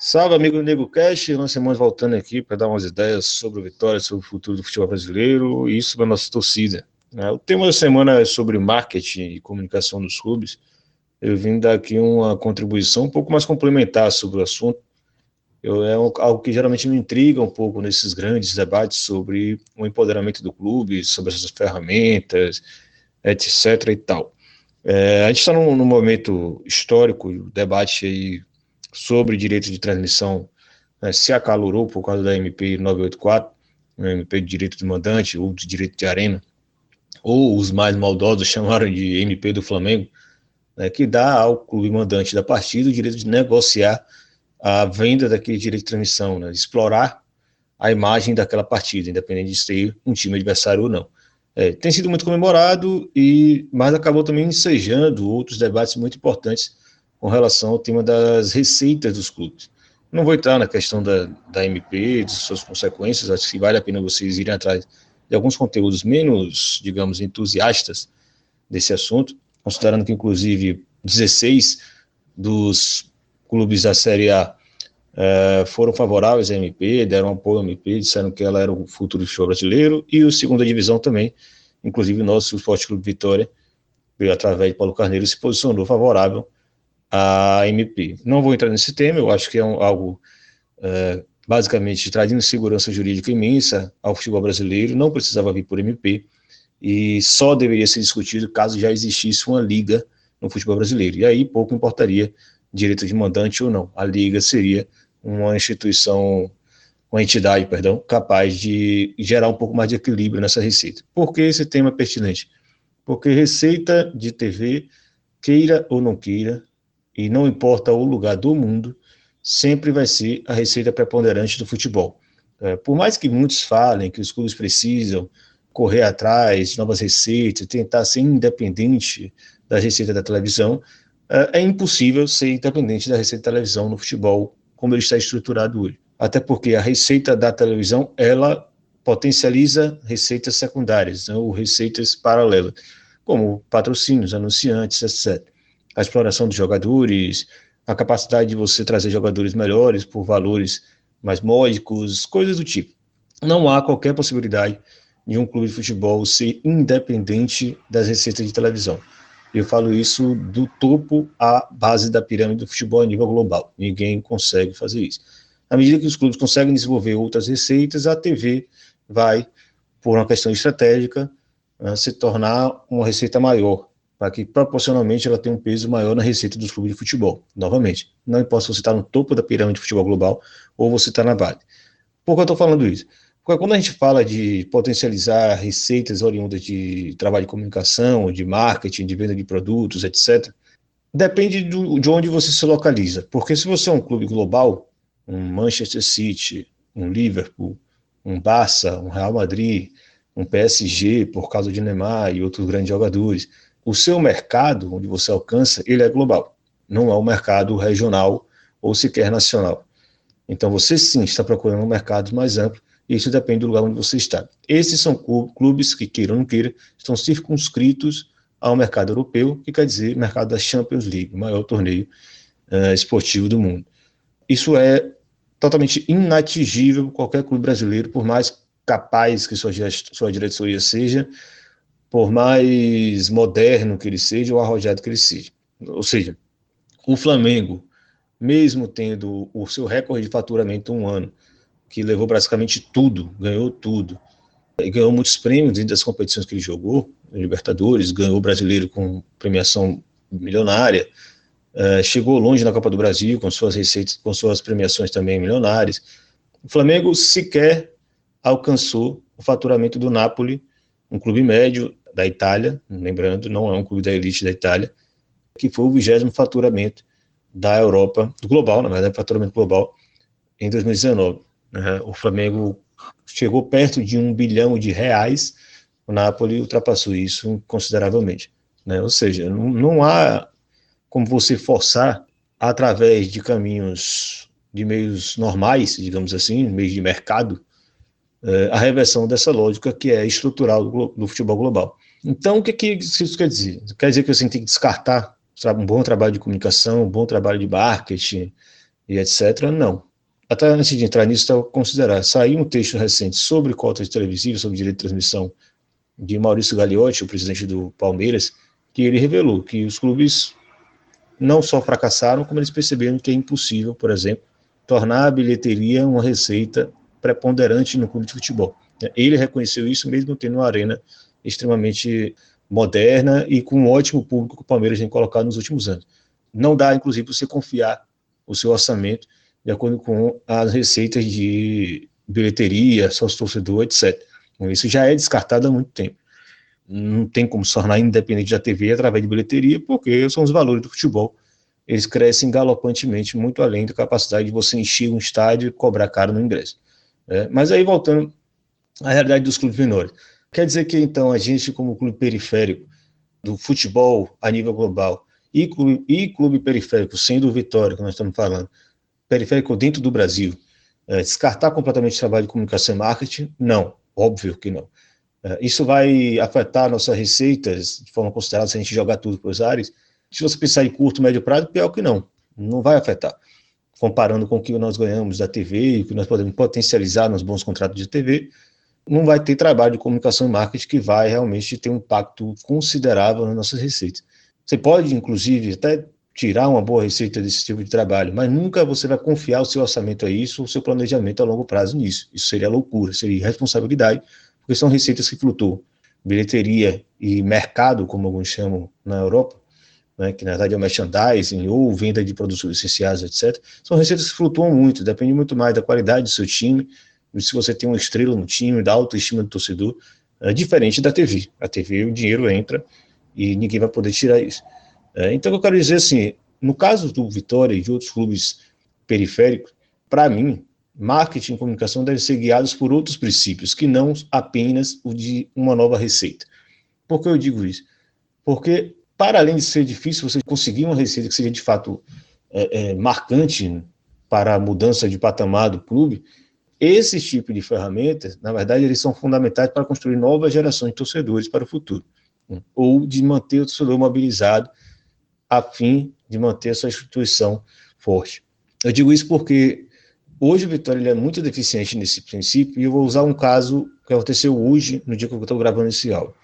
Salve, amigo Nego Cash. Nós estamos voltando aqui para dar umas ideias sobre o Vitória, sobre o futuro do futebol brasileiro e sobre a nossa torcida. É, o tema da semana é sobre marketing e comunicação dos clubes. Eu vim dar aqui uma contribuição um pouco mais complementar sobre o assunto. Eu, é algo que geralmente me intriga um pouco nesses grandes debates sobre o empoderamento do clube, sobre essas ferramentas, etc. e tal. É, a gente está num, num momento histórico, debate aí sobre direito de transmissão né, se acalorou por causa da MP 984, né, MP de direito de mandante ou de direito de arena, ou os mais maldosos chamaram de MP do Flamengo, né, que dá ao clube mandante da partida o direito de negociar a venda daquele direito de transmissão, né, explorar a imagem daquela partida, independente de ser um time adversário ou não. É, tem sido muito comemorado, e mas acabou também ensejando outros debates muito importantes com relação ao tema das receitas dos clubes. Não vou entrar na questão da, da MP, de suas consequências, acho que vale a pena vocês irem atrás de alguns conteúdos menos, digamos, entusiastas desse assunto, considerando que, inclusive, 16 dos clubes da Série A uh, foram favoráveis à MP, deram apoio à MP, disseram que ela era o futuro do show brasileiro, e o segunda divisão também, inclusive o nosso Esporte Clube Vitória, através de Paulo Carneiro, se posicionou favorável a MP. Não vou entrar nesse tema, eu acho que é um, algo é, basicamente trazendo segurança jurídica imensa ao futebol brasileiro, não precisava vir por MP, e só deveria ser discutido caso já existisse uma liga no futebol brasileiro. E aí pouco importaria direito de mandante ou não. A liga seria uma instituição, uma entidade, perdão, capaz de gerar um pouco mais de equilíbrio nessa receita. Por que esse tema é pertinente? Porque receita de TV, queira ou não queira, e não importa o lugar do mundo, sempre vai ser a receita preponderante do futebol. É, por mais que muitos falem que os clubes precisam correr atrás de novas receitas, tentar ser independente da receita da televisão, é, é impossível ser independente da receita da televisão no futebol como ele está estruturado hoje. Até porque a receita da televisão, ela potencializa receitas secundárias, né, ou receitas paralelas, como patrocínios, anunciantes, etc a exploração dos jogadores, a capacidade de você trazer jogadores melhores por valores mais módicos, coisas do tipo. Não há qualquer possibilidade de um clube de futebol ser independente das receitas de televisão. Eu falo isso do topo à base da pirâmide do futebol a nível global. Ninguém consegue fazer isso. À medida que os clubes conseguem desenvolver outras receitas, a TV vai, por uma questão estratégica, né, se tornar uma receita maior para que proporcionalmente ela tenha um peso maior na receita dos clubes de futebol. Novamente, não importa se você está no topo da pirâmide de futebol global ou você está na base. Por que eu estou falando isso? Porque quando a gente fala de potencializar receitas oriundas de trabalho de comunicação, de marketing, de venda de produtos, etc., depende do, de onde você se localiza. Porque se você é um clube global, um Manchester City, um Liverpool, um Barça, um Real Madrid, um PSG, por causa de Neymar e outros grandes jogadores, o seu mercado, onde você alcança, ele é global, não é um mercado regional ou sequer nacional. Então você sim está procurando um mercado mais amplo, e isso depende do lugar onde você está. Esses são clubes que, queiram ou não queiram, estão circunscritos ao mercado europeu, que quer dizer mercado da Champions League, o maior torneio uh, esportivo do mundo. Isso é totalmente inatingível qualquer clube brasileiro, por mais capaz que sua, sua diretoria seja, por mais moderno que ele seja ou arrojado que ele seja. Ou seja, o Flamengo, mesmo tendo o seu recorde de faturamento um ano, que levou praticamente tudo, ganhou tudo, e ganhou muitos prêmios dentro das competições que ele jogou, Libertadores, ganhou o brasileiro com premiação milionária, uh, chegou longe na Copa do Brasil com suas receitas, com suas premiações também milionárias. O Flamengo sequer alcançou o faturamento do Napoli, um clube médio da Itália, lembrando, não é um clube da elite da Itália, que foi o vigésimo faturamento da Europa, do global, na verdade, faturamento global, em 2019. Né? O Flamengo chegou perto de um bilhão de reais, o Napoli ultrapassou isso consideravelmente. Né? Ou seja, não, não há como você forçar através de caminhos, de meios normais, digamos assim, meios de mercado, é, a reversão dessa lógica que é estrutural do futebol global. Então, o que, que isso quer dizer? Quer dizer que você tem que descartar um bom trabalho de comunicação, um bom trabalho de marketing, e etc. Não. Até antes de entrar nisso, estava considerar. Saiu um texto recente sobre cotas televisivas, sobre direito de transmissão, de Maurício Gagliotti, o presidente do Palmeiras, que ele revelou que os clubes não só fracassaram, como eles perceberam que é impossível, por exemplo, tornar a bilheteria uma receita preponderante no clube de futebol. Ele reconheceu isso mesmo tendo uma arena extremamente moderna e com um ótimo público que o Palmeiras tem colocado nos últimos anos. Não dá, inclusive, você confiar o seu orçamento de acordo com as receitas de bilheteria, sócio torcedor, etc. Então, isso já é descartado há muito tempo. Não tem como se tornar independente da TV através de bilheteria, porque são os valores do futebol. Eles crescem galopantemente, muito além da capacidade de você encher um estádio e cobrar caro no ingresso. É, mas aí, voltando à realidade dos clubes menores. Quer dizer que, então, a gente, como clube periférico do futebol a nível global e clube, e clube periférico, sendo o Vitória, que nós estamos falando, periférico dentro do Brasil, é, descartar completamente o trabalho de comunicação e marketing? Não, óbvio que não. É, isso vai afetar nossas receitas de forma considerável se a gente jogar tudo para os ares? Se você pensar em curto, médio prazo, pior que não, não vai afetar. Comparando com o que nós ganhamos da TV e o que nós podemos potencializar nos bons contratos de TV, não vai ter trabalho de comunicação e marketing que vai realmente ter um impacto considerável nas nossas receitas. Você pode, inclusive, até tirar uma boa receita desse tipo de trabalho, mas nunca você vai confiar o seu orçamento a isso, o seu planejamento a longo prazo nisso. Isso seria loucura, seria irresponsabilidade, porque são receitas que flutuam. Bilheteria e mercado, como alguns chamam na Europa, né, que na verdade é merchandising ou venda de produtos essenciais, etc., são receitas que flutuam muito, depende muito mais da qualidade do seu time, se você tem uma estrela no time, da autoestima do torcedor, é diferente da TV. A TV, o dinheiro entra e ninguém vai poder tirar isso. É, então, eu quero dizer assim, no caso do Vitória e de outros clubes periféricos, para mim, marketing e comunicação devem ser guiados por outros princípios, que não apenas o de uma nova receita. Por que eu digo isso? Porque, para além de ser difícil você conseguir uma receita que seja de fato é, é, marcante para a mudança de patamar do clube, esses tipos de ferramentas, na verdade, eles são fundamentais para construir novas gerações de torcedores para o futuro, né? ou de manter o torcedor mobilizado a fim de manter a sua instituição forte. Eu digo isso porque hoje o Vitória é muito deficiente nesse princípio, e eu vou usar um caso que aconteceu hoje, no dia que eu estou gravando esse áudio.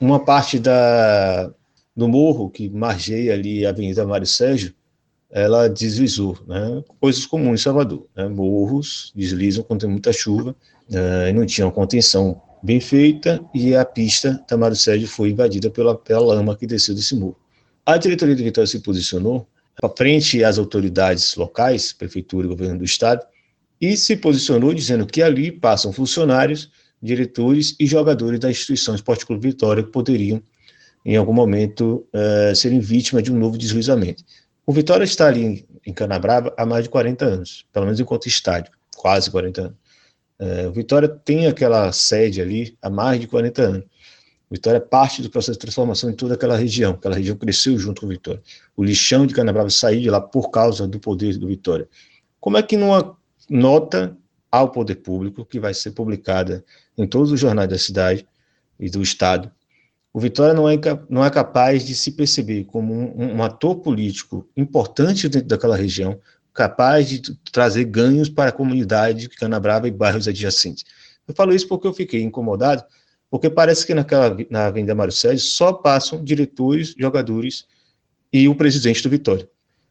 Uma parte da, do morro que margeia ali a Avenida Mário Sérgio, ela deslizou, né? coisas comuns em Salvador. Né? Morros deslizam quando tem muita chuva, uh, e não tinha uma contenção bem feita, e a pista Tamaro Sérgio foi invadida pela, pela lama que desceu desse morro. A diretoria de Vitória se posicionou para frente às autoridades locais, prefeitura e governo do estado, e se posicionou dizendo que ali passam funcionários, diretores e jogadores da instituição Esporte Clube Vitória que poderiam, em algum momento, uh, serem vítimas de um novo deslizamento. O Vitória está ali em Canabrava há mais de 40 anos, pelo menos enquanto estádio, quase 40 anos. É, o Vitória tem aquela sede ali há mais de 40 anos. O Vitória é parte do processo de transformação em toda aquela região. Aquela região cresceu junto com o Vitória. O lixão de Canabrava saiu de lá por causa do poder do Vitória. Como é que numa nota ao poder público, que vai ser publicada em todos os jornais da cidade e do estado, o Vitória não é, não é capaz de se perceber como um, um ator político importante dentro daquela região, capaz de trazer ganhos para a comunidade de Canabrava e bairros adjacentes. Eu falo isso porque eu fiquei incomodado, porque parece que naquela, na Avenida Mário Sérgio só passam diretores, jogadores e o presidente do Vitória.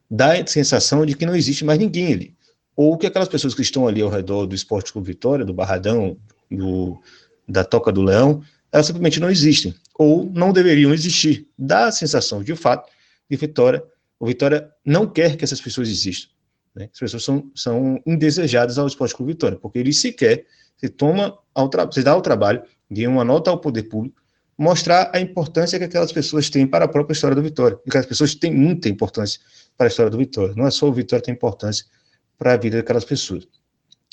Dá a sensação de que não existe mais ninguém ali. Ou que aquelas pessoas que estão ali ao redor do Esporte Clube Vitória, do Barradão, do, da Toca do Leão, elas simplesmente não existem, ou não deveriam existir. Dá a sensação, de fato, que Vitória, o Vitória não quer que essas pessoas existam. Né? As pessoas são, são indesejadas ao Esporte Clube Vitória, porque ele sequer se toma ao se dá o trabalho de uma nota ao poder público mostrar a importância que aquelas pessoas têm para a própria história do Vitória. E que as pessoas têm muita importância para a história do Vitória. Não é só o Vitória tem importância para a vida daquelas pessoas.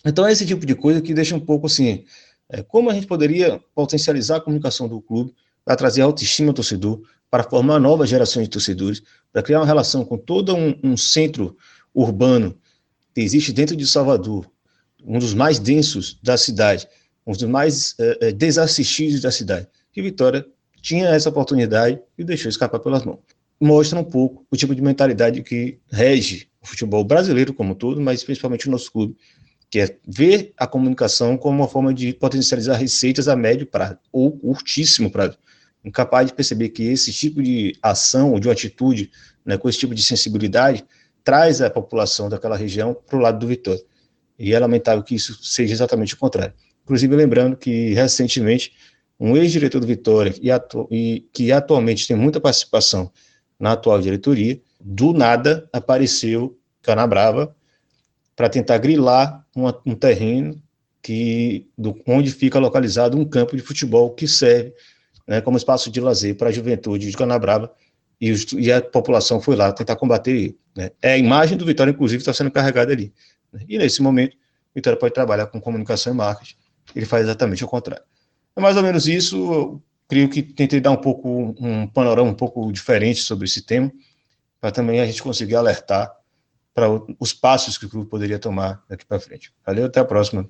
Então é esse tipo de coisa que deixa um pouco assim, é, como a gente poderia potencializar a comunicação do clube para trazer autoestima ao torcedor, para formar novas gerações de torcedores, para criar uma relação com todo um, um centro urbano que existe dentro de Salvador, um dos mais densos da cidade, um dos mais é, é, desassistidos da cidade. E Vitória tinha essa oportunidade e deixou escapar pelas mãos. Mostra um pouco o tipo de mentalidade que rege o futebol brasileiro como todo, mas principalmente o nosso clube, que é ver a comunicação como uma forma de potencializar receitas a médio prazo ou curtíssimo prazo. Incapaz de perceber que esse tipo de ação ou de atitude, né, com esse tipo de sensibilidade, traz a população daquela região para o lado do Vitória. E é lamentável que isso seja exatamente o contrário. Inclusive, lembrando que recentemente um ex-diretor do Vitória e, atu e que atualmente tem muita participação na atual diretoria, do nada apareceu Canabrava para tentar grilar uma, um terreno que do, onde fica localizado um campo de futebol que serve né, como espaço de lazer para a juventude de Canabrava e, e, a população foi lá tentar combater. Né. É a imagem do Vitória, inclusive, está sendo carregada ali. Né. E nesse momento, o Vitória pode trabalhar com comunicação e marketing. Ele faz exatamente o contrário. É mais ou menos isso. Eu creio que tentei dar um pouco um panorama um pouco diferente sobre esse tema, para também a gente conseguir alertar para os passos que o clube poderia tomar daqui para frente. Valeu, até a próxima.